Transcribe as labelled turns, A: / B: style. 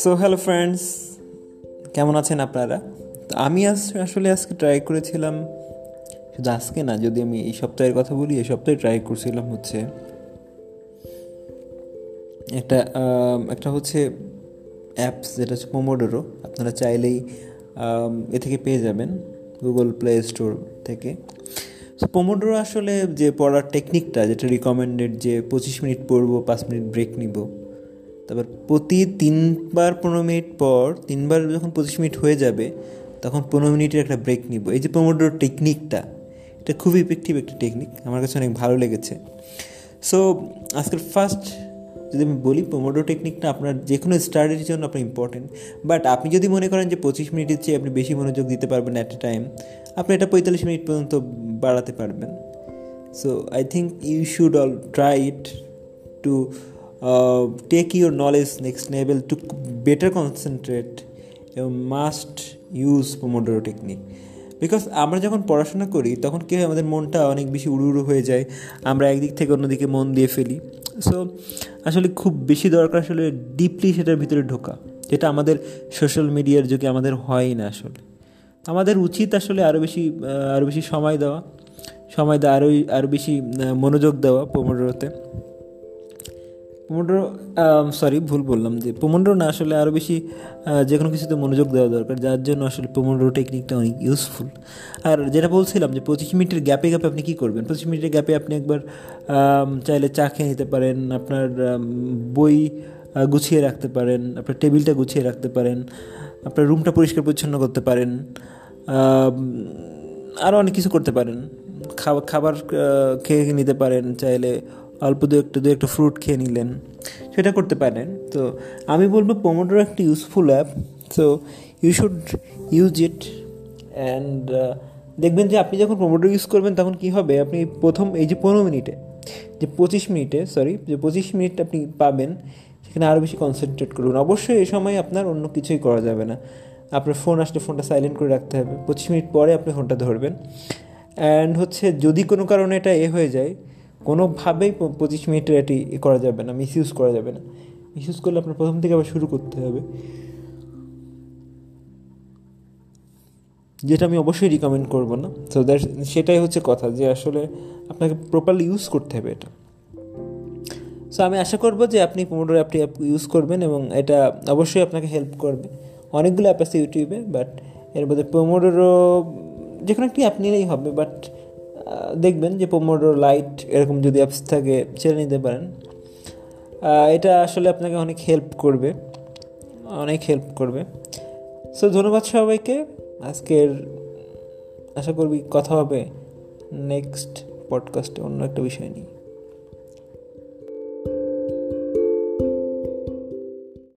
A: So hello friends কেমন আছেন আপনারা? তো আমি আসলে আজকে ট্রাই করেছিলাম, শুধু আজকে না, যদি আমি এই সপ্তাহের কথা বলি, এই সপ্তাহে ট্রাই করছিলাম হচ্ছে একটা একটা হচ্ছে অ্যাপস যেটা হচ্ছে পোমোডোরো আপনারা চাইলেই এ থেকে পেয়ে যাবেন গুগল প্লে স্টোর থেকে। সো পোমোডোরো আসলে যে পড়ার টেকনিকটা যেটা রিকমেন্ডেড যে পঁচিশ মিনিট পড়ব, পাঁচ মিনিট ব্রেক নিব, তারপর প্রতি তিনবার পনেরো মিনিট পর, তিনবার যখন পঁচিশ মিনিট হয়ে যাবে, তখন পনেরো মিনিটের একটা ব্রেক নিব। এই যে পোমোডোর টেকনিকটা এটা খুবই ইফেক্টিভ একটা টেকনিক আমার কাছে অনেক ভালো লেগেছে। সো আজকের ফার্স্ট যদি আমি বলি পোমোডো টেকনিকটা আপনার যে কোনো স্টাডির জন্য আপনার ইম্পর্টেন্ট বাট আপনি যদি মনে করেন যে পঁচিশ মিনিটের চেয়ে আপনি বেশি মনোযোগ দিতে পারবেন অ্যাট এ টাইম আপনি এটা পঁয়তাল্লিশ মিনিট পর্যন্ত বাড়াতে পারবেন। So I think you should all try it to take your knowledge next level to better concentrate must use Pomodoro technique because আমরা যখন পড়াশোনা করি, তখন কী হয়? আমাদের মনটা অনেক বেশি উড়ু উড়ু হয়ে যায়। আমরা একদিক থেকে অন্যদিকে মন দিয়ে ফেলি। সো আসলে খুব বেশি দরকার আসলে ডিপলি সেটার ভিতরে ঢোকা। যেটা আমাদের সোশ্যাল মিডিয়ার যুগে আমাদের হয় না আসলে। আমাদের উচিত আসলে আরও বেশি আরও বেশি সময় দেওয়া সময় দেওয়া আরও আরও বেশি মনোযোগ দেওয়া পোমোডোরোতে। পোমোডোরো সরি ভুল বললাম যে পোমোডোরো না আসলে আরও বেশি যে কোনো কিছুতে মনোযোগ দেওয়া দরকার, যার জন্য আসলে পোমোডোরো টেকনিকটা অনেক ইউজফুল আর যেটা বলছিলাম যে পঁচিশ মিনিটের গ্যাপে গ্যাপে আপনি কী করবেন? পঁচিশ মিনিটের গ্যাপে আপনি একবার চাইলে চা খেয়ে নিতে পারেন, আপনার বই গুছিয়ে রাখতে পারেন, আপনার টেবিলটা গুছিয়ে রাখতে পারেন আপনার রুমটা পরিষ্কার পরিচ্ছন্ন করতে পারেন আরও অনেক কিছু করতে পারেন। খাবার খাবার খেয়ে নিতে পারেন, চাইলে অল্প দু একটা দু একটা ফ্রুট খেয়ে নিলেন। সেটা করতে পারেন। তো আমি বলব পোমোডোর একটা useful app so you should use it and দেখবেন যে আপনি যখন পোমোডোর ইউজ করবেন তখন কী হবে? আপনি প্রথম এই যে পনেরো মিনিটে, যে পঁচিশ মিনিটে সরি যে পঁচিশ মিনিট আপনি পাবেন সেখানে আরও বেশি কনসেন্ট্রেট করুন। অবশ্যই এই সময় আপনার অন্য কিছুই করা যাবে না। আপনার ফোন আসলে ফোনটা সাইলেন্ট করে রাখতে হবে। পঁচিশ মিনিট পরে আপনি ফোনটা ধরবেন। অ্যান্ড হচ্ছে যদি কোনো কারণে এটা এ হয়ে যায়, কোনোভাবেই পঁচিশ মিনিটের এটি করা যাবে না মিস ইউজ করা যাবে না। মিস ইউজ করলে আপনার প্রথম থেকে আবার শুরু করতে হবে। যেটা আমি অবশ্যই রিকমেন্ড করব না। সো দ্যাট সেটাই হচ্ছে কথা যে আসলে আপনাকে প্রপারলি ইউজ করতে হবে এটা। সো আমি আশা করব যে আপনি পোমোডোর অ্যাপটি ইউজ করবেন এবং এটা অবশ্যই আপনাকে হেল্প করবে। অনেকগুলো অ্যাপ আছে ইউটিউবে বাট এর মধ্যে পোমোডোরও যে কোনো একটি অ্যাপ নিলেই হবে বাট দেখবেন যে পোমোডোর লাইট এরকম যদি অ্যাপস থাকে ছেড়ে নিতে পারেন। এটা আসলে আপনাকে অনেক হেল্প করবে, অনেক হেল্প করবে। সো ধন্যবাদ সবাইকে। আজকের, আশা করবি কথা হবে নেক্সট পডকাস্টে অন্য একটা বিষয় নিয়ে।